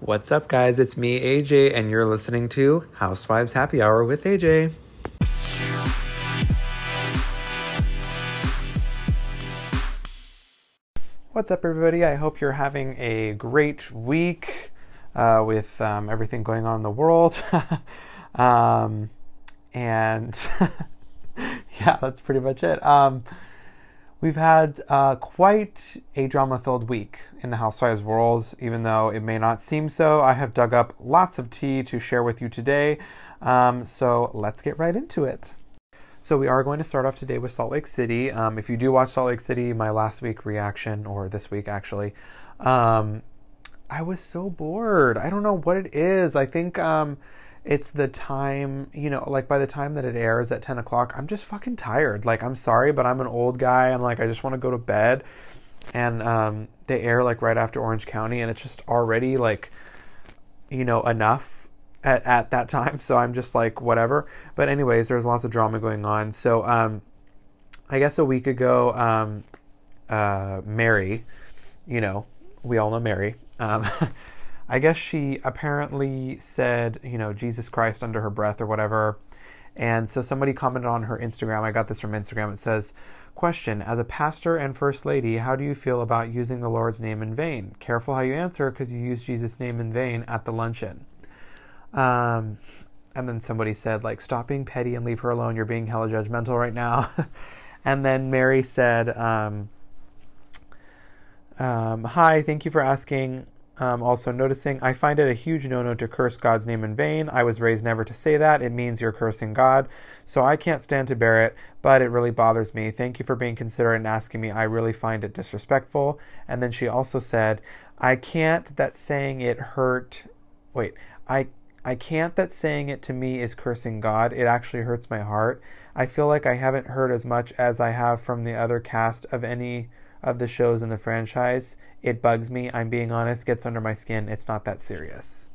What's up, guys? It's me, AJ, and you're listening to Housewives Happy Hour with AJ. What's up, everybody? I hope you're having a great week uh, with um, everything going on in the world. um, and yeah, that's pretty much it. Um, we've had uh, quite a drama filled week in the Housewives world, even though it may not seem so. I have dug up lots of tea to share with you today. Um, so let's get right into it. So we are going to start off today with Salt Lake City. Um, if you do watch Salt Lake City, my last week reaction, or this week actually, um, I was so bored. I don't know what it is. I think um, it's the time, you know, like by the time that it airs at 10 o'clock, I'm just fucking tired. Like, I'm sorry, but I'm an old guy. I'm like, I just want to go to bed. And um, they air like right after Orange County, and it's just already like, you know, enough at, at that time. So I'm just like, whatever. But, anyways, there's lots of drama going on. So, um, I guess a week ago, um, uh, Mary, you know, we all know Mary. I guess she apparently said, you know, Jesus Christ under her breath or whatever. And so somebody commented on her Instagram. I got this from Instagram. It says, Question As a pastor and first lady, how do you feel about using the Lord's name in vain? Careful how you answer because you used Jesus' name in vain at the luncheon. Um, and then somebody said, like, stop being petty and leave her alone. You're being hella judgmental right now. and then Mary said, um, um, Hi, thank you for asking. Um, also noticing, I find it a huge no no to curse God's name in vain. I was raised never to say that. It means you're cursing God. So I can't stand to bear it, but it really bothers me. Thank you for being considerate and asking me. I really find it disrespectful. And then she also said, I can't that saying it hurt. Wait, I I can't that saying it to me is cursing God. It actually hurts my heart. I feel like I haven't heard as much as I have from the other cast of any of the shows in the franchise. It bugs me. I'm being honest, gets under my skin. It's not that serious.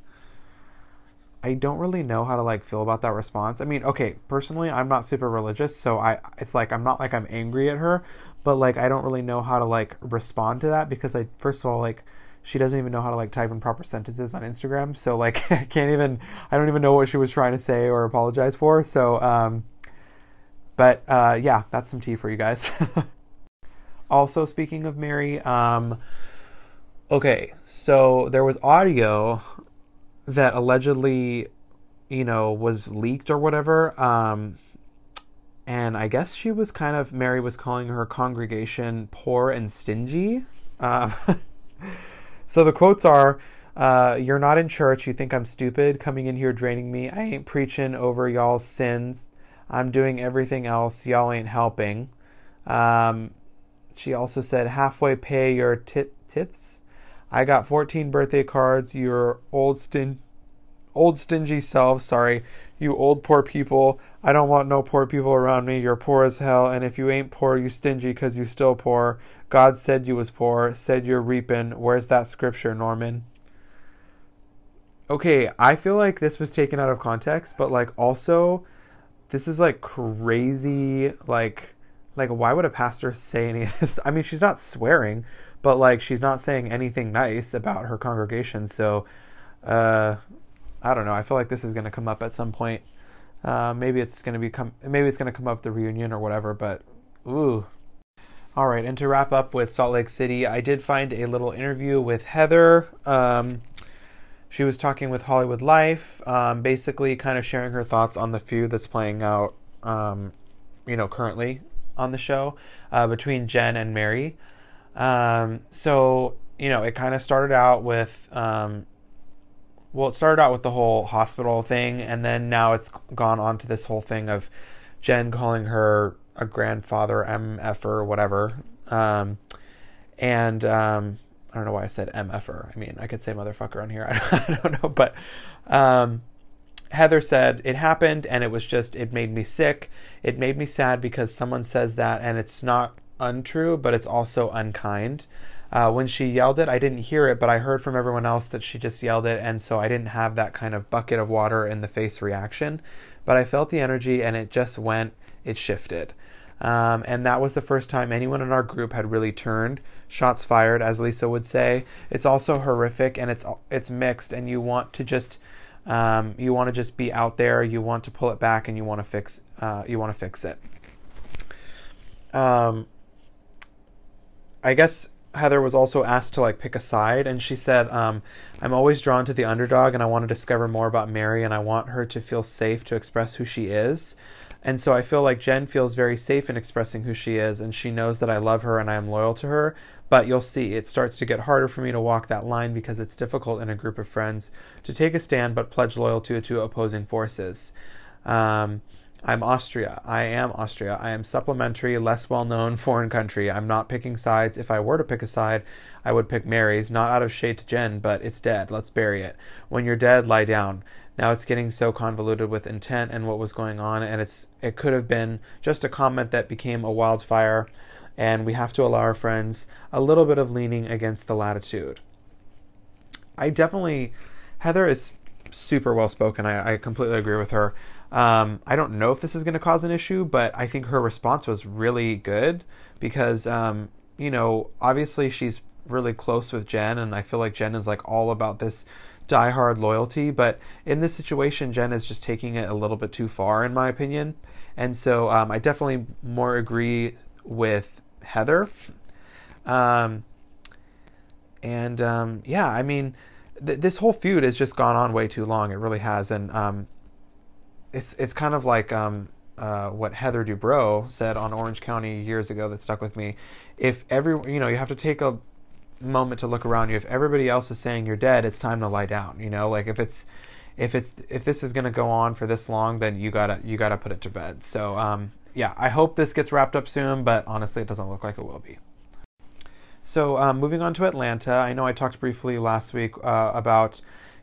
I don't really know how to like feel about that response. I mean, okay, personally, I'm not super religious, so I it's like I'm not like I'm angry at her, but like I don't really know how to like respond to that because I first of all like she doesn't even know how to like type in proper sentences on Instagram. So like I can't even I don't even know what she was trying to say or apologize for. So um but uh yeah, that's some tea for you guys. also speaking of Mary, um okay, so there was audio that allegedly you know was leaked or whatever um and I guess she was kind of Mary was calling her congregation poor and stingy. Um, So the quotes are uh, You're not in church. You think I'm stupid coming in here draining me. I ain't preaching over y'all's sins. I'm doing everything else. Y'all ain't helping. Um, she also said, Halfway pay your tit- tips. I got 14 birthday cards. Your old stin- old stingy self. Sorry, you old poor people. I don't want no poor people around me. You're poor as hell. And if you ain't poor, you stingy because you still poor. God said you was poor, said you're reaping. Where's that scripture, Norman? Okay, I feel like this was taken out of context, but like also this is like crazy like like why would a pastor say any of this? I mean, she's not swearing, but like she's not saying anything nice about her congregation. So uh I don't know. I feel like this is going to come up at some point. Uh, maybe it's going to become maybe it's going to come up the reunion or whatever, but ooh, all right, and to wrap up with Salt Lake City, I did find a little interview with Heather. Um, she was talking with Hollywood Life, um, basically kind of sharing her thoughts on the feud that's playing out, um, you know, currently on the show uh, between Jen and Mary. Um, so, you know, it kind of started out with, um, well, it started out with the whole hospital thing, and then now it's gone on to this whole thing of Jen calling her a grandfather MFer or whatever. Um, and um, I don't know why I said MFer. I mean, I could say motherfucker on here. I don't know. But um, Heather said it happened and it was just, it made me sick. It made me sad because someone says that and it's not untrue, but it's also unkind. Uh, when she yelled it, I didn't hear it, but I heard from everyone else that she just yelled it, and so I didn't have that kind of bucket of water in the face reaction. But I felt the energy, and it just went, it shifted. Um, and that was the first time anyone in our group had really turned. shots fired, as Lisa would say. It's also horrific and it's it's mixed, and you want to just um, you want to just be out there. You want to pull it back, and you want to fix uh, you want to fix it. Um, I guess Heather was also asked to like pick a side, and she said, um, "I'm always drawn to the underdog, and I want to discover more about Mary, and I want her to feel safe to express who she is." And so I feel like Jen feels very safe in expressing who she is, and she knows that I love her and I am loyal to her. But you'll see, it starts to get harder for me to walk that line because it's difficult in a group of friends to take a stand but pledge loyalty to opposing forces. Um, I'm Austria. I am Austria. I am supplementary, less well known foreign country. I'm not picking sides. If I were to pick a side, I would pick Mary's, not out of shade to Jen, but it's dead. Let's bury it. When you're dead, lie down now it's getting so convoluted with intent and what was going on and it's it could have been just a comment that became a wildfire and we have to allow our friends a little bit of leaning against the latitude i definitely heather is super well spoken I, I, completely agree with her um, i don't know if this is going to cause an issue but i think her response was really good because um, you know obviously she's really close with jen and i feel like jen is like all about this diehard loyalty, but in this situation, Jen is just taking it a little bit too far, in my opinion. And so um, I definitely more agree with Heather. Um, and um, yeah, I mean, th- this whole feud has just gone on way too long. It really has, and um, it's it's kind of like um, uh, what Heather Dubrow said on Orange County years ago that stuck with me. If every you know, you have to take a moment to look around you. If everybody else is saying you're dead, it's time to lie down. You know, like if it's if it's if this is going to go on for this long, then you gotta you gotta put it to bed. So um, yeah, I hope this gets wrapped up soon, but honestly, it doesn't look like it will be. So um, moving on to Atlanta, I know I talked briefly last week uh, about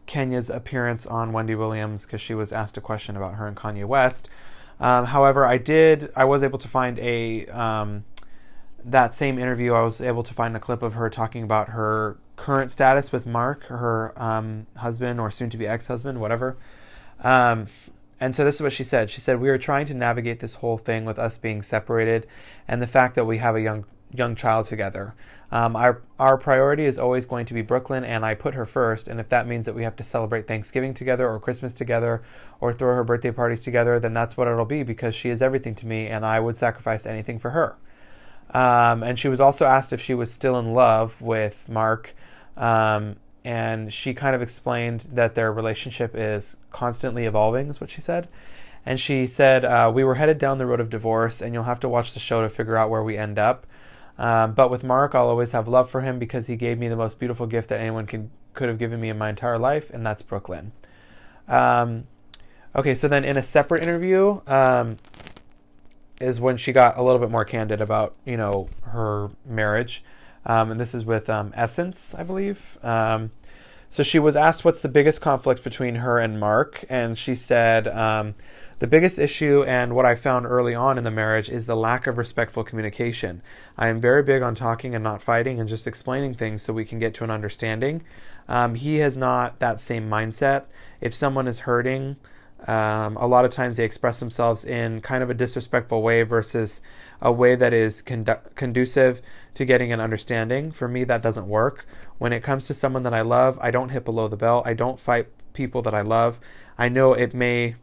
Kenya's appearance on Wendy Williams because she was asked a question about her and Kanye West. Um, however, I did I was able to find a um, that same interview, I was able to find a clip of her talking about her current status with Marc, her um, husband or soon to be ex husband, whatever. Um, and so this is what she said. She said, We are trying to navigate this whole thing with us being separated and the fact that we have a young young child together. Um, our our priority is always going to be Brooklyn, and I put her first. And if that means that we have to celebrate Thanksgiving together, or Christmas together, or throw her birthday parties together, then that's what it'll be because she is everything to me, and I would sacrifice anything for her. Um, and she was also asked if she was still in love with Marc. Um, and she kind of explained that their relationship is constantly evolving, is what she said. And she said, uh, We were headed down the road of divorce, and you'll have to watch the show to figure out where we end up. Um, but with Marc, I'll always have love for him because he gave me the most beautiful gift that anyone can, could have given me in my entire life, and that's Brooklyn. Um, okay, so then in a separate interview, um, is when she got a little bit more candid about you know her marriage, um, and this is with um, Essence, I believe. Um, so she was asked what's the biggest conflict between her and Marc, and she said the biggest issue and what I found early on in the marriage is the lack of respectful communication. I am very big on talking and not fighting and just explaining things so we can get to an understanding. Um, he has not that same mindset. If someone is hurting um, a lot of times they express themselves in kind of a disrespectful way versus a way that is condu- conducive to getting an understanding. For me, that doesn't work. When it comes to someone that I love, I don't hit below the belt. I don't fight people that I love. I know it may.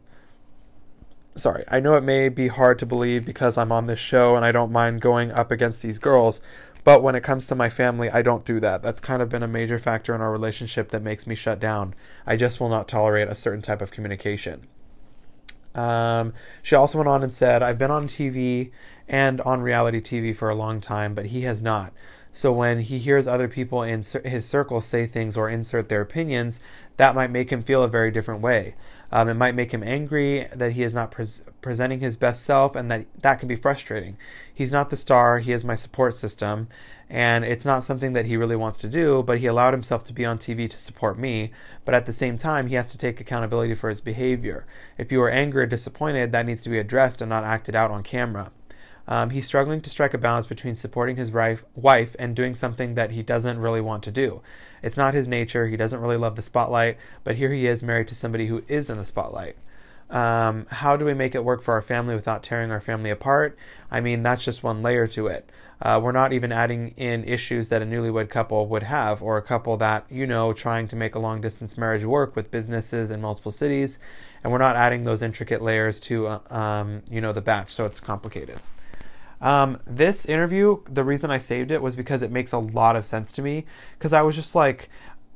Sorry, I know it may be hard to believe because I'm on this show and I don't mind going up against these girls, but when it comes to my family, I don't do that. That's kind of been a major factor in our relationship that makes me shut down. I just will not tolerate a certain type of communication. Um, she also went on and said, I've been on TV and on reality TV for a long time, but he has not. So when he hears other people in his circle say things or insert their opinions, that might make him feel a very different way. Um, it might make him angry that he is not pre- presenting his best self, and that that can be frustrating. He's not the star; he is my support system, and it's not something that he really wants to do. But he allowed himself to be on TV to support me. But at the same time, he has to take accountability for his behavior. If you are angry or disappointed, that needs to be addressed and not acted out on camera. Um, he's struggling to strike a balance between supporting his wife and doing something that he doesn't really want to do. It's not his nature. He doesn't really love the spotlight, but here he is married to somebody who is in the spotlight. Um, how do we make it work for our family without tearing our family apart? I mean, that's just one layer to it. Uh, we're not even adding in issues that a newlywed couple would have, or a couple that, you know, trying to make a long distance marriage work with businesses in multiple cities. And we're not adding those intricate layers to, uh, um, you know, the batch, so it's complicated. Um, this interview, the reason I saved it was because it makes a lot of sense to me. Because I was just like,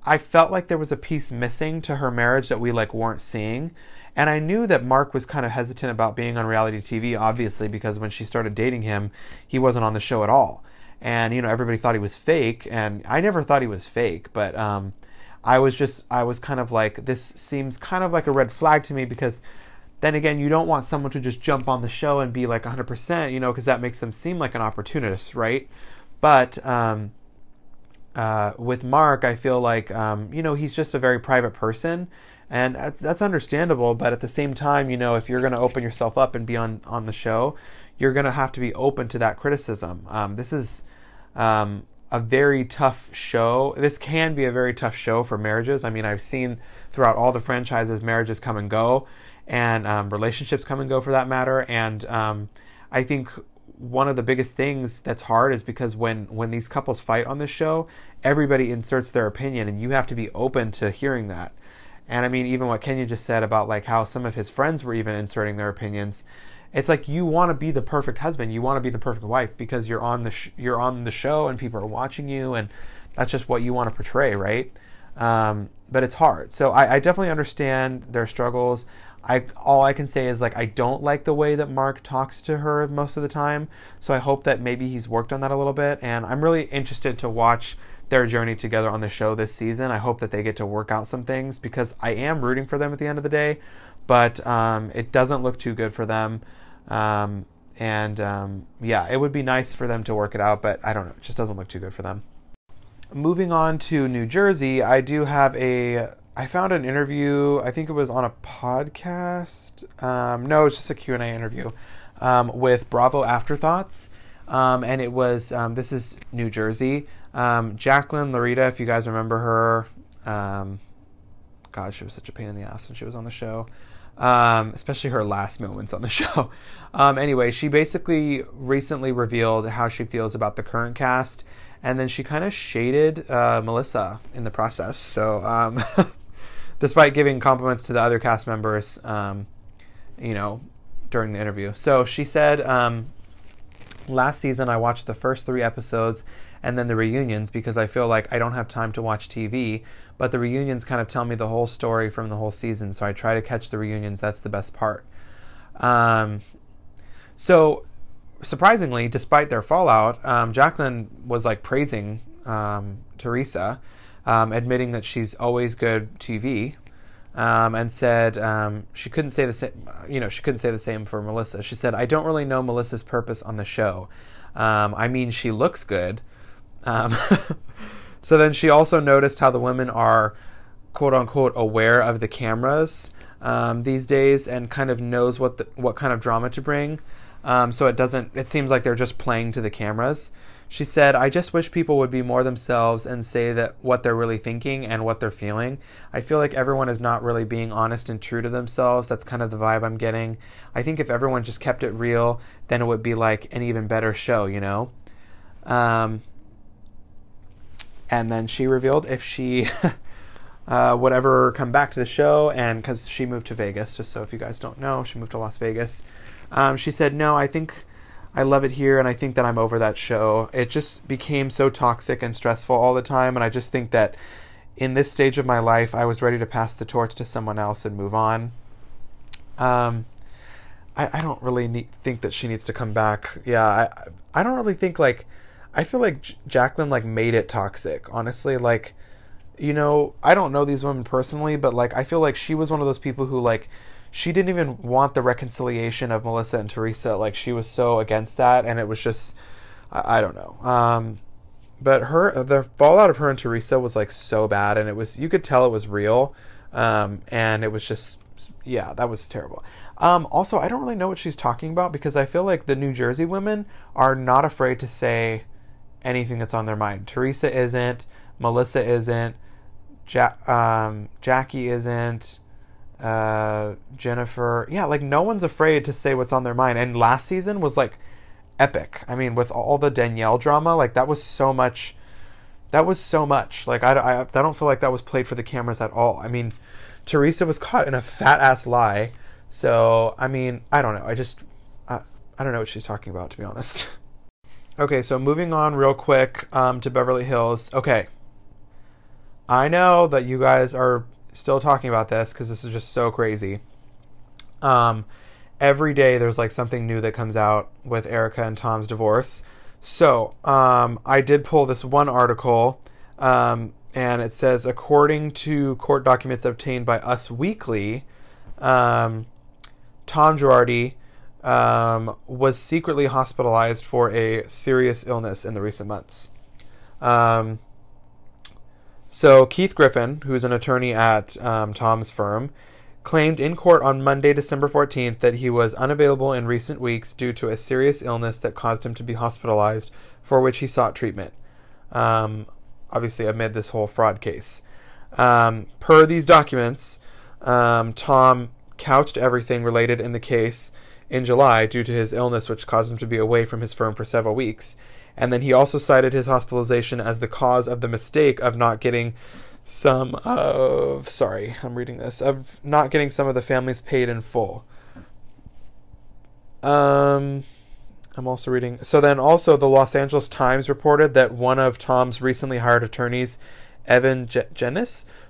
I felt like there was a piece missing to her marriage that we like weren't seeing. And I knew that Marc was kind of hesitant about being on reality TV, obviously, because when she started dating him, he wasn't on the show at all. And, you know, everybody thought he was fake. And I never thought he was fake, but um, I was just, I was kind of like, this seems kind of like a red flag to me because then again, you don't want someone to just jump on the show and be like 100%, you know, because that makes them seem like an opportunist, right? But, um, uh, with Marc, I feel like um, you know he's just a very private person, and that's, that's understandable. But at the same time, you know, if you're going to open yourself up and be on on the show, you're going to have to be open to that criticism. Um, this is um, a very tough show. This can be a very tough show for marriages. I mean, I've seen throughout all the franchises, marriages come and go, and um, relationships come and go for that matter. And um, I think one of the biggest things that's hard is because when when these couples fight on this show, everybody inserts their opinion, and you have to be open to hearing that. And I mean, even what Kenya just said about like how some of his friends were even inserting their opinions. It's like you want to be the perfect husband, you want to be the perfect wife because you're on the sh- you're on the show and people are watching you, and that's just what you want to portray, right? Um, but it's hard. So I, I definitely understand their struggles. I all I can say is like I don't like the way that Marc talks to her most of the time. So I hope that maybe he's worked on that a little bit and I'm really interested to watch their journey together on the show this season. I hope that they get to work out some things because I am rooting for them at the end of the day, but um, it doesn't look too good for them. Um, and um, yeah, it would be nice for them to work it out, but I don't know. It just doesn't look too good for them. Moving on to New Jersey, I do have a I found an interview. I think it was on a podcast. Um, no, it's just a Q and A interview um, with Bravo Afterthoughts, um, and it was um, this is New Jersey. Um, Jacqueline Laurita, if you guys remember her. Um, God, she was such a pain in the ass when she was on the show. especially her last moments on the show. anyway, she basically recently revealed how she feels about the current cast and then she kind of shaded uh, Melissa in the process. So um, despite giving compliments to the other cast members, um, you know, during the interview. So she said, um, last season I watched the first three episodes and then the reunions because I feel like I don't have time to watch TV. But the reunions kind of tell me the whole story from the whole season, so I try to catch the reunions. That's the best part. Um, so surprisingly, despite their fallout, um, Jacqueline was like praising um, Teresa um, admitting that she's always good TV, um, and said um, she couldn't say the same. You know, she couldn't say the same for Melissa. She said, "I don't really know Melissa's purpose on the show. Um, I mean, she looks good." Um, so then she also noticed how the women are, quote unquote, aware of the cameras um, these days and kind of knows what the, what kind of drama to bring. so it doesn't. It seems like they're just playing to the cameras. She said, I just wish people would be more themselves and say that what they're really thinking and what they're feeling. I feel like everyone is not really being honest and true to themselves. That's kind of the vibe I'm getting. I think if everyone just kept it real, then it would be like an even better show, you know? Um, and then she revealed if she uh, would ever come back to the show, and because she moved to Vegas, just so if you guys don't know, she moved to Las Vegas. Um, she said, No, I think I love it here, and I think that I'm over that show. It just became so toxic and stressful all the time, and I just think that in this stage of my life, I was ready to pass the torch to someone else and move on. Um, I, I don't really need, think that she needs to come back. Yeah, I I don't really think like I feel like J- Jacqueline like made it toxic. Honestly, like you know, I don't know these women personally, but like I feel like she was one of those people who like she didn't even want the reconciliation of Melissa and Teresa. Like she was so against that, and it was just I, I don't know. Um, but her the fallout of her and Teresa was like so bad, and it was you could tell it was real, um, and it was just yeah, that was terrible. Um, also, I don't really know what she's talking about because I feel like the New Jersey women are not afraid to say anything that's on their mind. Teresa isn't, Melissa isn't, ja- um, Jackie isn't uh, Jennifer. Yeah, like no one's afraid to say what's on their mind. And last season was like epic. I mean, with all the Danielle drama, like that was so much. That was so much. Like I, I, I don't feel like that was played for the cameras at all. I mean, Teresa was caught in a fat ass lie. So I mean, I don't know. I just, I, I don't know what she's talking about to be honest. okay, so moving on real quick um, to Beverly Hills. Okay, I know that you guys are still talking about this because this is just so crazy. Um, every day there's like something new that comes out with Erika and Tom's divorce. So um, I did pull this one article, um, and it says according to court documents obtained by Us Weekly, um, Tom Girardi um, was secretly hospitalized for a serious illness in the recent months. Um, so Keith Griffin, who's an attorney at um, Tom's firm, claimed in court on Monday, December 14th, that he was unavailable in recent weeks due to a serious illness that caused him to be hospitalized, for which he sought treatment. Um, obviously, amid this whole fraud case. Um, per these documents, um, Tom couched everything related in the case in July due to his illness, which caused him to be away from his firm for several weeks. And then he also cited his hospitalization as the cause of the mistake of not getting some of sorry, I'm reading this of not getting some of the families paid in full. Um I'm also reading. So then also the Los Angeles Times reported that one of Tom's recently hired attorneys, Evan Je-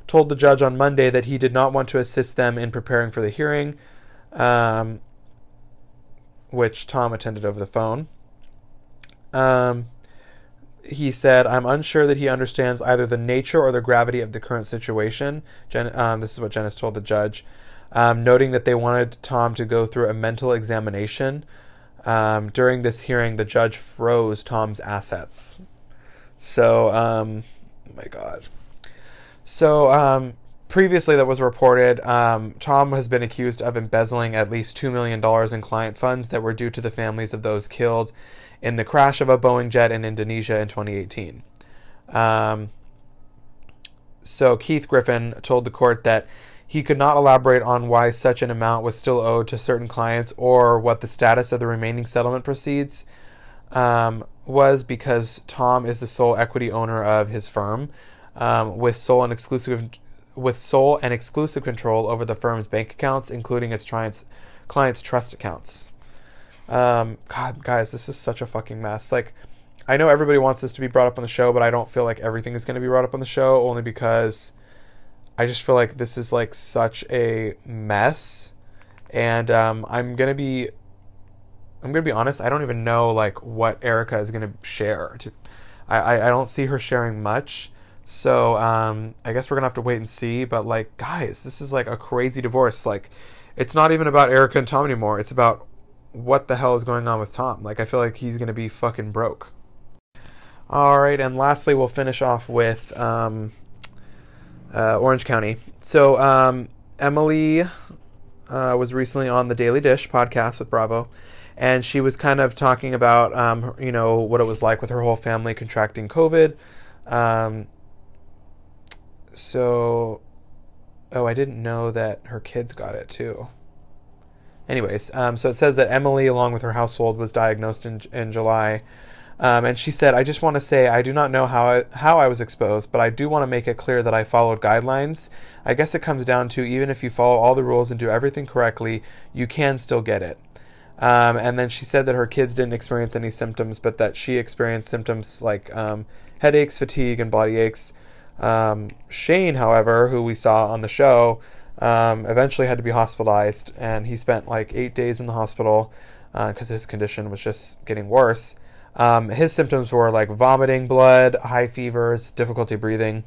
told the judge on Monday that he did not want to assist them in preparing for the hearing, um, which Tom attended over the phone. Um, he said, I'm unsure that he understands either the nature or the gravity of the current situation. Jen, um, this is what Jenness told the judge, um, noting that they wanted Tom to go through a mental examination. Um, during this hearing, the judge froze Tom's assets. So, um, oh my God. So, um, previously, that was reported. Um, Tom has been accused of embezzling at least $2 million in client funds that were due to the families of those killed in the crash of a Boeing jet in Indonesia in 2018. Um, so Keith Griffin told the court that he could not elaborate on why such an amount was still owed to certain clients or what the status of the remaining settlement proceeds um, was because Tom is the sole equity owner of his firm, um, with sole and exclusive with sole and exclusive control over the firm's bank accounts, including its clients' clients' trust accounts. Um, God, guys, this is such a fucking mess. Like, I know everybody wants this to be brought up on the show, but I don't feel like everything is going to be brought up on the show only because I just feel like this is like such a mess. And um, I'm gonna be, I'm gonna be honest. I don't even know like what Erika is gonna share. To, I, I, I don't see her sharing much. So um, I guess we're gonna have to wait and see. But like, guys, this is like a crazy divorce. Like, it's not even about Erika and Tom anymore. It's about what the hell is going on with Tom? Like, I feel like he's going to be fucking broke. All right, and lastly, we'll finish off with um, uh, Orange County. So, um, Emily uh, was recently on the Daily Dish podcast with Bravo, and she was kind of talking about, um, you know, what it was like with her whole family contracting COVID. Um, so, oh, I didn't know that her kids got it too. Anyways, um, so it says that Emily, along with her household, was diagnosed in, in July. Um, and she said, I just want to say I do not know how I, how I was exposed, but I do want to make it clear that I followed guidelines. I guess it comes down to even if you follow all the rules and do everything correctly, you can still get it. Um, and then she said that her kids didn't experience any symptoms, but that she experienced symptoms like um, headaches, fatigue, and body aches. Um, Shane, however, who we saw on the show, um, eventually had to be hospitalized, and he spent like eight days in the hospital because uh, his condition was just getting worse. Um, his symptoms were like vomiting blood, high fevers, difficulty breathing.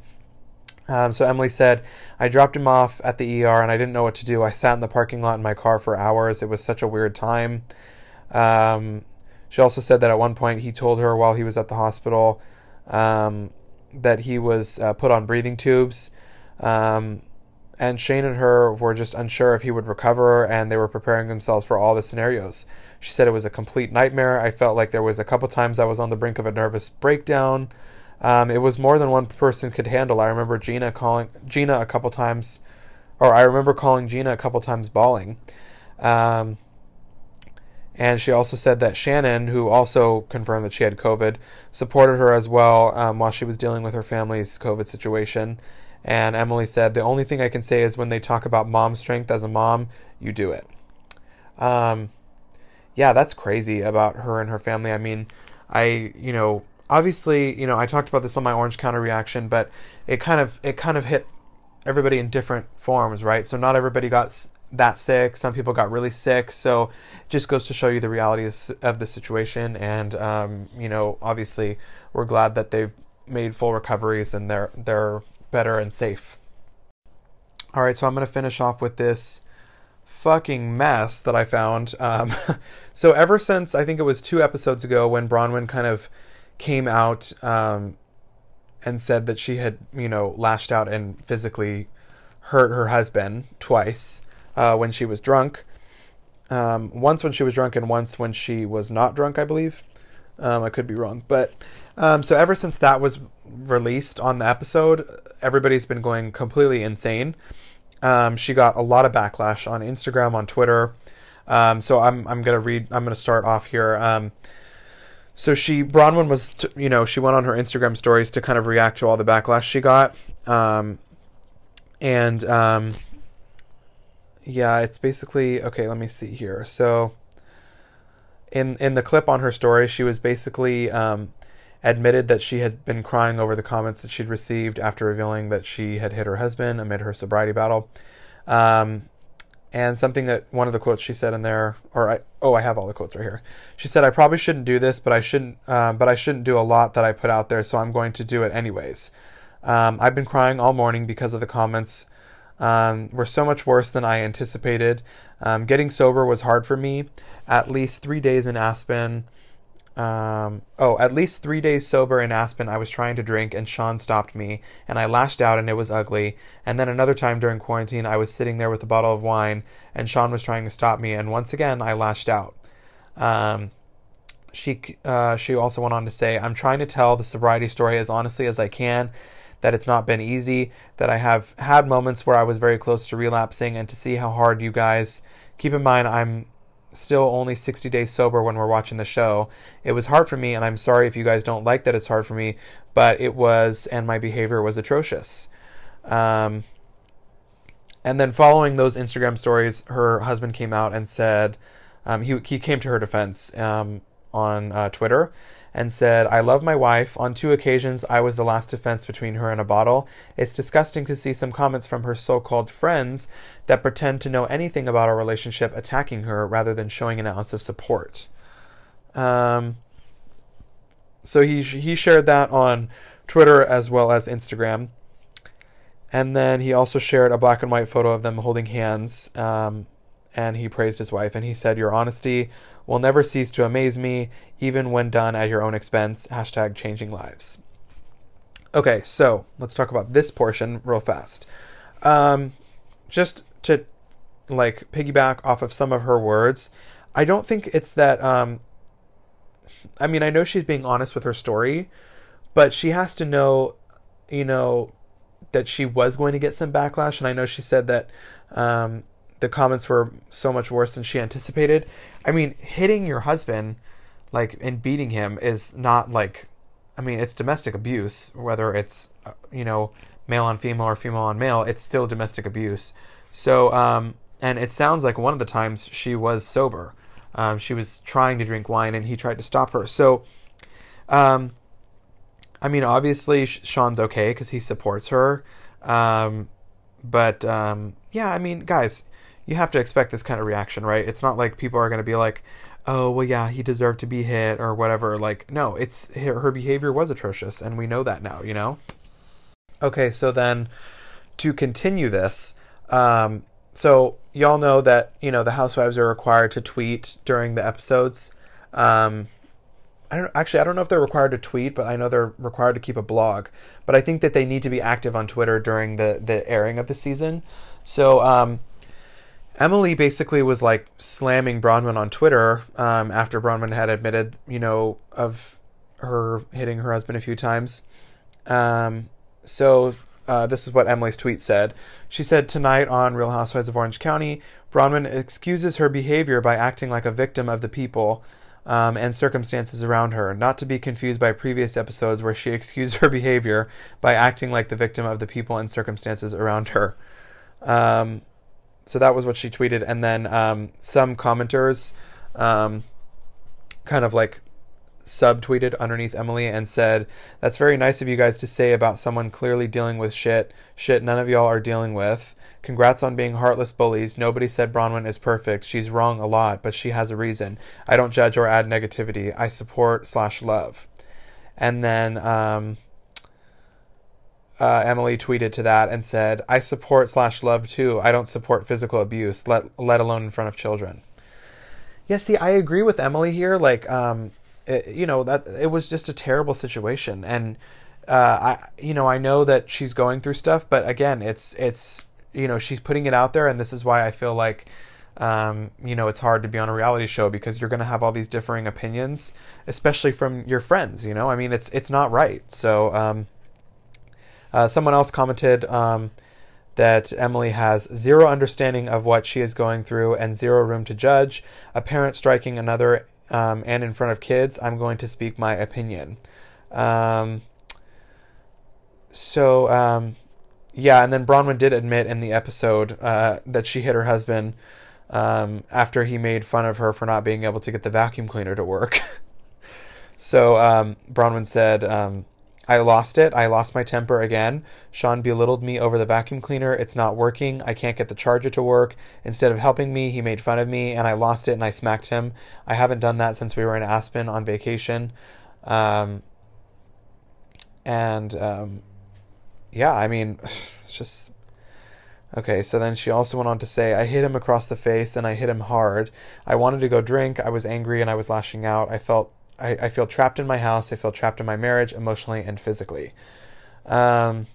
Um, so Emily said, I dropped him off at the ER and I didn't know what to do. I sat in the parking lot in my car for hours. It was such a weird time. Um, she also said that at one point he told her while he was at the hospital um, that he was uh, put on breathing tubes. Um, and Shane and her were just unsure if he would recover, and they were preparing themselves for all the scenarios. She said it was a complete nightmare. I felt like there was a couple times I was on the brink of a nervous breakdown. Um, it was more than one person could handle. I remember Gina calling Gina a couple times or I remember calling Gina a couple times bawling. Um, and she also said that Shannon, who also confirmed that she had COVID, supported her as well um, while she was dealing with her family's COVID situation. And Emily said, The only thing I can say is when they talk about mom strength as a mom, you do it. Um, yeah, that's crazy about her and her family. I mean, I, you know, obviously, you know, I talked about this on my Orange County reaction, but it kind of, it kind of hit everybody in different forms, right? So not everybody got that sick. Some people got really sick. So just goes to show you the reality of the situation. And um, you know, obviously, we're glad that they've made full recoveries and they're they're better and safe. All right, so I'm gonna finish off with this fucking mess that I found. Um, so ever since I think it was two episodes ago when Braunwyn kind of came out um, and said that she had, you know, lashed out and physically hurt her husband twice uh, when she was drunk. Um, once when she was drunk and once when she was not drunk, I believe. Um, I could be wrong, but um, so ever since that was released on the episode, everybody's been going completely insane. Um, she got a lot of backlash on Instagram, on Twitter. Um, so I'm I'm gonna read. I'm gonna start off here. Um, so she Braunwyn was t- you know she went on her Instagram stories to kind of react to all the backlash she got. and yeah, it's basically okay. Let me see here. So, in in the clip on her story, she was basically um, admitted that she had been crying over the comments that she'd received after revealing that she had hit her husband amid her sobriety battle. Um, and something that one of the quotes she said in there, or I, oh, I have all the quotes right here. She said, "I probably shouldn't do this, but I shouldn't, uh, but I shouldn't do a lot that I put out there, so I'm going to do it anyways." Um, I've been crying all morning because of the comments um, were so much worse than I anticipated. Um, getting sober was hard for me. At least three days in Aspen. Um, oh, at least three days sober in Aspen, I was trying to drink and Sean stopped me and I lashed out and it was ugly. And then another time during quarantine, I was sitting there with a bottle of wine and Sean was trying to stop me and once again, I lashed out. Um, she uh, she also went on to say, "I'm trying to tell the sobriety story as honestly as I can, that it's not been easy, that I have had moments where I was very close to relapsing, and to see how hard you guys keep in mind I'm still only 60 days sober when we're watching the show. It was hard for me, and I'm sorry if you guys don't like that it's hard for me, but it was, and my behavior was atrocious. Um, and then following those Instagram stories, her husband came out and said, um, he, he came to her defense um, on uh, Twitter and said, I love my wife. On two occasions, I was the last defense between her and a bottle. It's disgusting to see some comments from her so called friends that pretend to know anything about our relationship attacking her rather than showing an ounce of support. Um, so he, he shared that on Twitter as well as Instagram. And then he also shared a black and white photo of them holding hands. Um, and he praised his wife. And he said, Your honesty will never cease to amaze me, even when done at your own expense. Hashtag changing lives. Okay, so let's talk about this portion real fast. Um, just to like piggyback off of some of her words, I don't think it's that. Um, I mean, I know she's being honest with her story, but she has to know, you know, that she was going to get some backlash. And I know she said that um, the comments were so much worse than she anticipated. I mean, hitting your husband, like, and beating him is not like, I mean, it's domestic abuse, whether it's, uh, you know, male on female or female on male, it's still domestic abuse. So, um, and it sounds like one of the times she was sober. Um, she was trying to drink wine and he tried to stop her. So, um, I mean, obviously Sean's okay because he supports her. Um, but um, yeah, I mean, guys, you have to expect this kind of reaction, right? It's not like people are going to be like, "Oh, well, yeah, he deserved to be hit" or whatever. Like, no, it's her, behavior was atrocious, and we know that now. You know. Okay, so then to continue this, um, so y'all know that you know the housewives are required to tweet during the episodes. Um, I don't actually I don't know if they're required to tweet, but I know they're required to keep a blog. But I think that they need to be active on Twitter during the the airing of the season. So um, Emily basically was like slamming Braunwyn on Twitter um, after Braunwyn had admitted, you know, of her hitting her husband a few times. Um, so uh, this is what Emily's tweet said. She said tonight on Real Housewives of Orange County, Braunwyn excuses her behavior by acting like a victim of the people um, and circumstances around her, not to be confused by previous episodes where she excused her behavior by acting like the victim of the people and circumstances around her. Um, so that was what she tweeted, and then um, some commenters um, kind of like subtweeted underneath Emily and said, "That's very nice of you guys to say about someone clearly dealing with shit, shit none of y'all are dealing with. Congrats on being heartless bullies. Nobody said Braunwyn is perfect. She's wrong a lot, but she has a reason. I don't judge or add negativity. I support slash love." And then um, uh, Emily tweeted to that and said, "I support slash love too. I don't support physical abuse, let let alone in front of children." Yeah, see, I agree with Emily here. Like, um, it, you know that it was just a terrible situation and uh, I you know I know that she's going through stuff but again it's it's you know she's putting it out there and this is why I feel like um, you know it's hard to be on a reality show because you're going to have all these differing opinions especially from your friends you know I mean it's it's not right so um, uh, someone else commented um, that Emily has zero understanding of what she is going through and zero room to judge. A parent striking another um, and in front of kids, I'm going to speak my opinion. Um, so, um, yeah, and then Braunwyn did admit in the episode uh, that she hit her husband um, after he made fun of her for not being able to get the vacuum cleaner to work. so, um, Braunwyn said, I lost it. I lost my temper again. Sean belittled me over the vacuum cleaner. It's not working. I can't get the charger to work. Instead of helping me, he made fun of me and I lost it and I smacked him. I haven't done that since we were in Aspen on vacation. Um, and um, yeah, I mean, it's just. Okay, so then she also went on to say, I hit him across the face and I hit him hard. I wanted to go drink. I was angry and I was lashing out. I felt I, I feel trapped in my house. I feel trapped in my marriage, emotionally and physically. Um,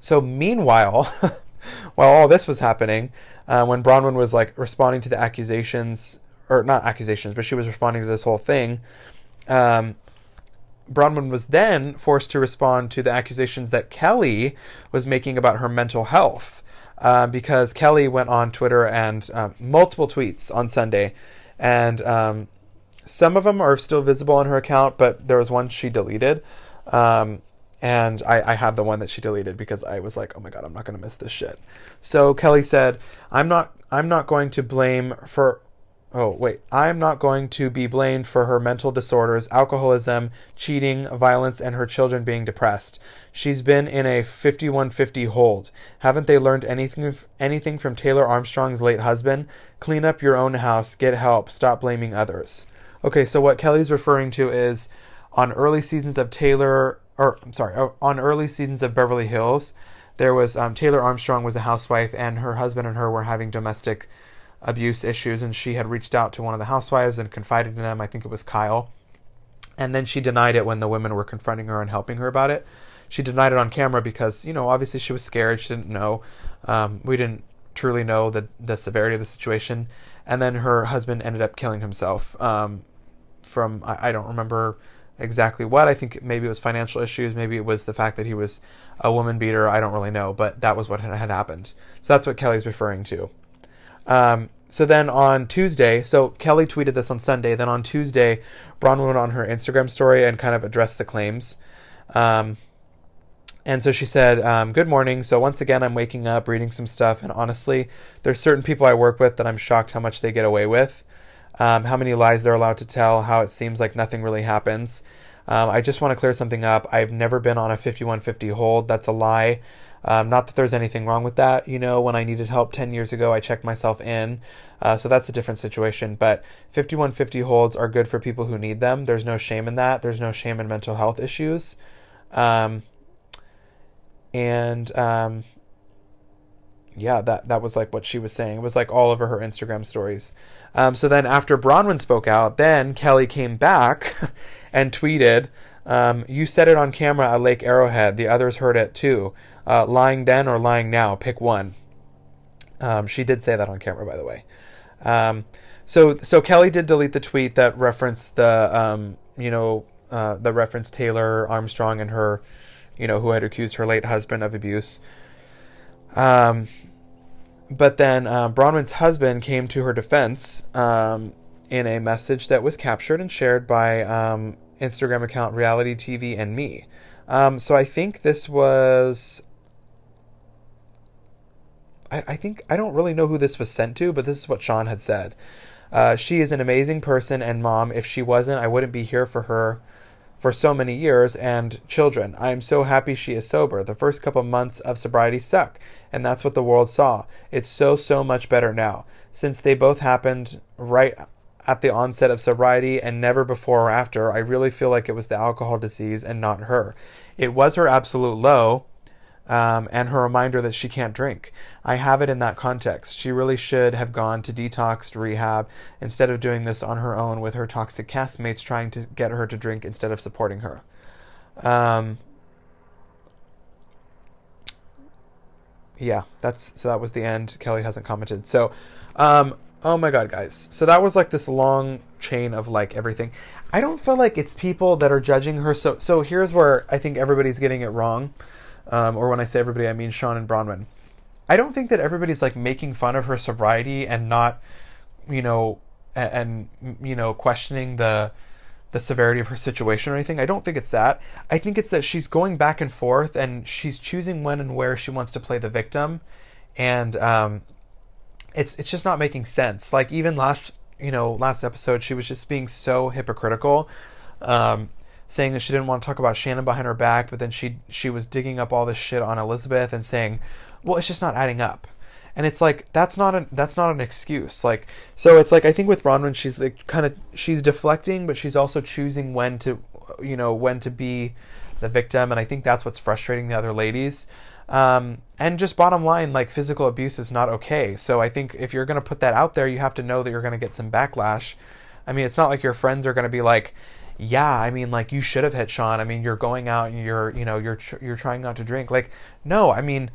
so meanwhile, while all this was happening, uh, when Braunwyn was like responding to the accusations, or not accusations, but she was responding to this whole thing, um, Braunwyn was then forced to respond to the accusations that Kelly was making about her mental health. Uh, because Kelly went on Twitter and uh, multiple tweets on Sunday and um, some of them are still visible on her account, but there was one she deleted. Um, and I, I, have the one that she deleted because I was like, oh my god, I'm not gonna miss this shit. So Kelly said, I'm not I'm not going to blame for oh wait, I'm not going to be blamed for her mental disorders, alcoholism, cheating, violence, and her children being depressed. She's been in a 5150 hold. Haven't they learned anything anything from Taylor Armstrong's late husband? Clean up your own house, get help, stop blaming others. Okay, so what Kelly's referring to is on early seasons of Taylor, or I'm sorry, uh, on early seasons of Beverly Hills, there was um, Taylor Armstrong was a housewife, and her husband and her were having domestic abuse issues, and she had reached out to one of the housewives and confided in them. I think it was Kyle, and then she denied it when the women were confronting her and helping her about it. She denied it on camera because you know obviously she was scared. She didn't know. Um, we didn't truly know the the severity of the situation, and then her husband ended up killing himself um, from I, I, don't remember exactly what. I think maybe it was financial issues, maybe it was the fact that he was a woman beater. I don't really know, but that was what had, happened. So that's what Kelly's referring to. Um, so then on Tuesday, so Kelly tweeted this on Sunday. Then on Tuesday, Braun went on her Instagram story and kind of addressed the claims. Um, and so she said, um, Good morning. So once again, I'm waking up, reading some stuff, and honestly, there's certain people I work with that I'm shocked how much they get away with, um, how many lies they're allowed to tell, how it seems like nothing really happens. Um, I just want to clear something up. I've never been on a 5150 hold. That's a lie. Um, not that there's anything wrong with that. You know, when I needed help 10 years ago, I checked myself in. Uh, so that's a different situation. But 5150 holds are good for people who need them. There's no shame in that. There's no shame in mental health issues. Um, and um, yeah, that that was like what she was saying. It was like all over her Instagram stories. Um, so then after Braunwyn spoke out, then Kelly came back and tweeted, um, "You said it on camera at Lake Arrowhead. The others heard it too. Uh, lying then or lying now, pick one." Um, she did say that on camera, by the way. Um, so so Kelly did delete the tweet that referenced the um, you know uh, the reference Taylor Armstrong and her you know, who had accused her late husband of abuse. Um, but then uh, Braunwyn's husband came to her defense um, in a message that was captured and shared by um, Instagram account Reality TV and me. Um, so I think this was. I, I think I don't really know who this was sent to, but this is what Sean had said. Uh, she is an amazing person and mom. If she wasn't, I wouldn't be here for her for so many years and children. I am so happy she is sober. The first couple months of sobriety suck, and that's what the world saw. It's so, so much better now. Since they both happened right at the onset of sobriety and never before or after, I really feel like it was the alcohol disease and not her. It was her absolute low, um, and her reminder that she can't drink. I have it in that context. She really should have gone to detox rehab instead of doing this on her own with her toxic castmates trying to get her to drink instead of supporting her. Um, yeah, that's so that was the end. Kelly hasn't commented. So, um, oh my god, guys. So that was like this long chain of like everything. I don't feel like it's people that are judging her. So so here's where I think everybody's getting it wrong um, or when I say everybody, I mean Sean and Braunwyn. I don't think that everybody's like making fun of her sobriety and not, you know, and, and you know, questioning the the severity of her situation or anything. I don't think it's that. I think it's that she's going back and forth and she's choosing when and where she wants to play the victim, and um, it's it's just not making sense. Like even last you know last episode, she was just being so hypocritical. Um, saying that she didn't want to talk about Shannon behind her back, but then she she was digging up all this shit on Elizabeth and saying, "Well, it's just not adding up." And it's like that's not a that's not an excuse. Like so, it's like I think with Braunwyn, she's like kind of she's deflecting, but she's also choosing when to, you know, when to be the victim, and I think that's what's frustrating the other ladies. Um, and just bottom line, like physical abuse is not okay. So I think if you're going to put that out there, you have to know that you're going to get some backlash. I mean, it's not like your friends are going to be like, yeah, I mean, like you should have hit Sean. I mean, you're going out and you're, you know, you're tr- you're trying not to drink. Like, no, I mean,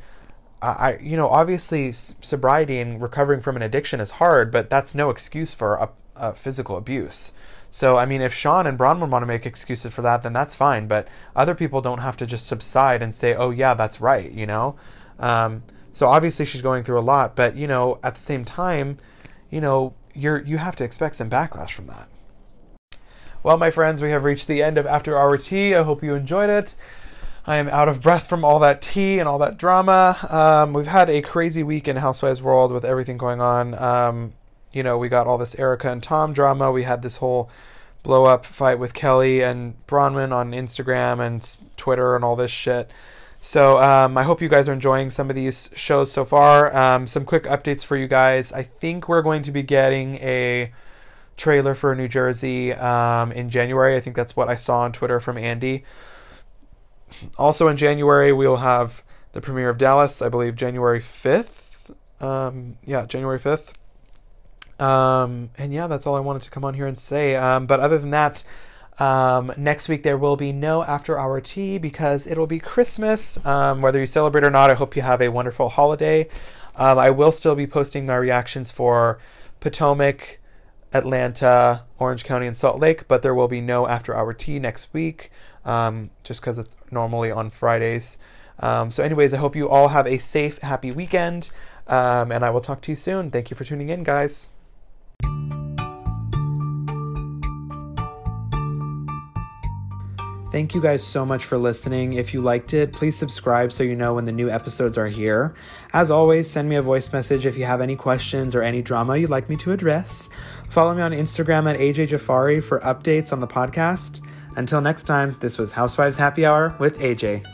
I, you know, obviously sobriety and recovering from an addiction is hard, but that's no excuse for a, a physical abuse. So, I mean, if Sean and Braunwyn want to make excuses for that, then that's fine. But other people don't have to just subside and say, "Oh, yeah, that's right," you know. Um, so obviously she's going through a lot, but you know, at the same time, you know, you're you have to expect some backlash from that. Well, my friends, we have reached the end of After Hour Tea. I hope you enjoyed it. I am out of breath from all that tea and all that drama. Um, we've had a crazy week in Housewives World with everything going on. Um, you know, we got all this Erika and Tom drama. We had this whole blow up fight with Kelly and Braunwyn on Instagram and Twitter and all this shit. So um, I hope you guys are enjoying some of these shows so far. Um, some quick updates for you guys. I think we're going to be getting a trailer for New Jersey um, in January. I think that's what I saw on Twitter from Andy. Also in January, we'll have the premiere of Dallas, I believe January 5th. Um, yeah, January 5th. Um, and yeah, that's all I wanted to come on here and say. Um, but other than that, um, next week there will be no after hour tea because it'll be Christmas. Um, whether you celebrate or not, I hope you have a wonderful holiday. Um, I will still be posting my reactions for Potomac, Atlanta, Orange County, and Salt Lake, but there will be no after hour tea next week um, just because it's normally on Fridays. Um, so, anyways, I hope you all have a safe, happy weekend, um, and I will talk to you soon. Thank you for tuning in, guys. Thank you guys so much for listening. If you liked it, please subscribe so you know when the new episodes are here. As always, send me a voice message if you have any questions or any drama you'd like me to address. Follow me on Instagram at AJ Jafari for updates on the podcast. Until next time, this was Housewives Happy Hour with AJ.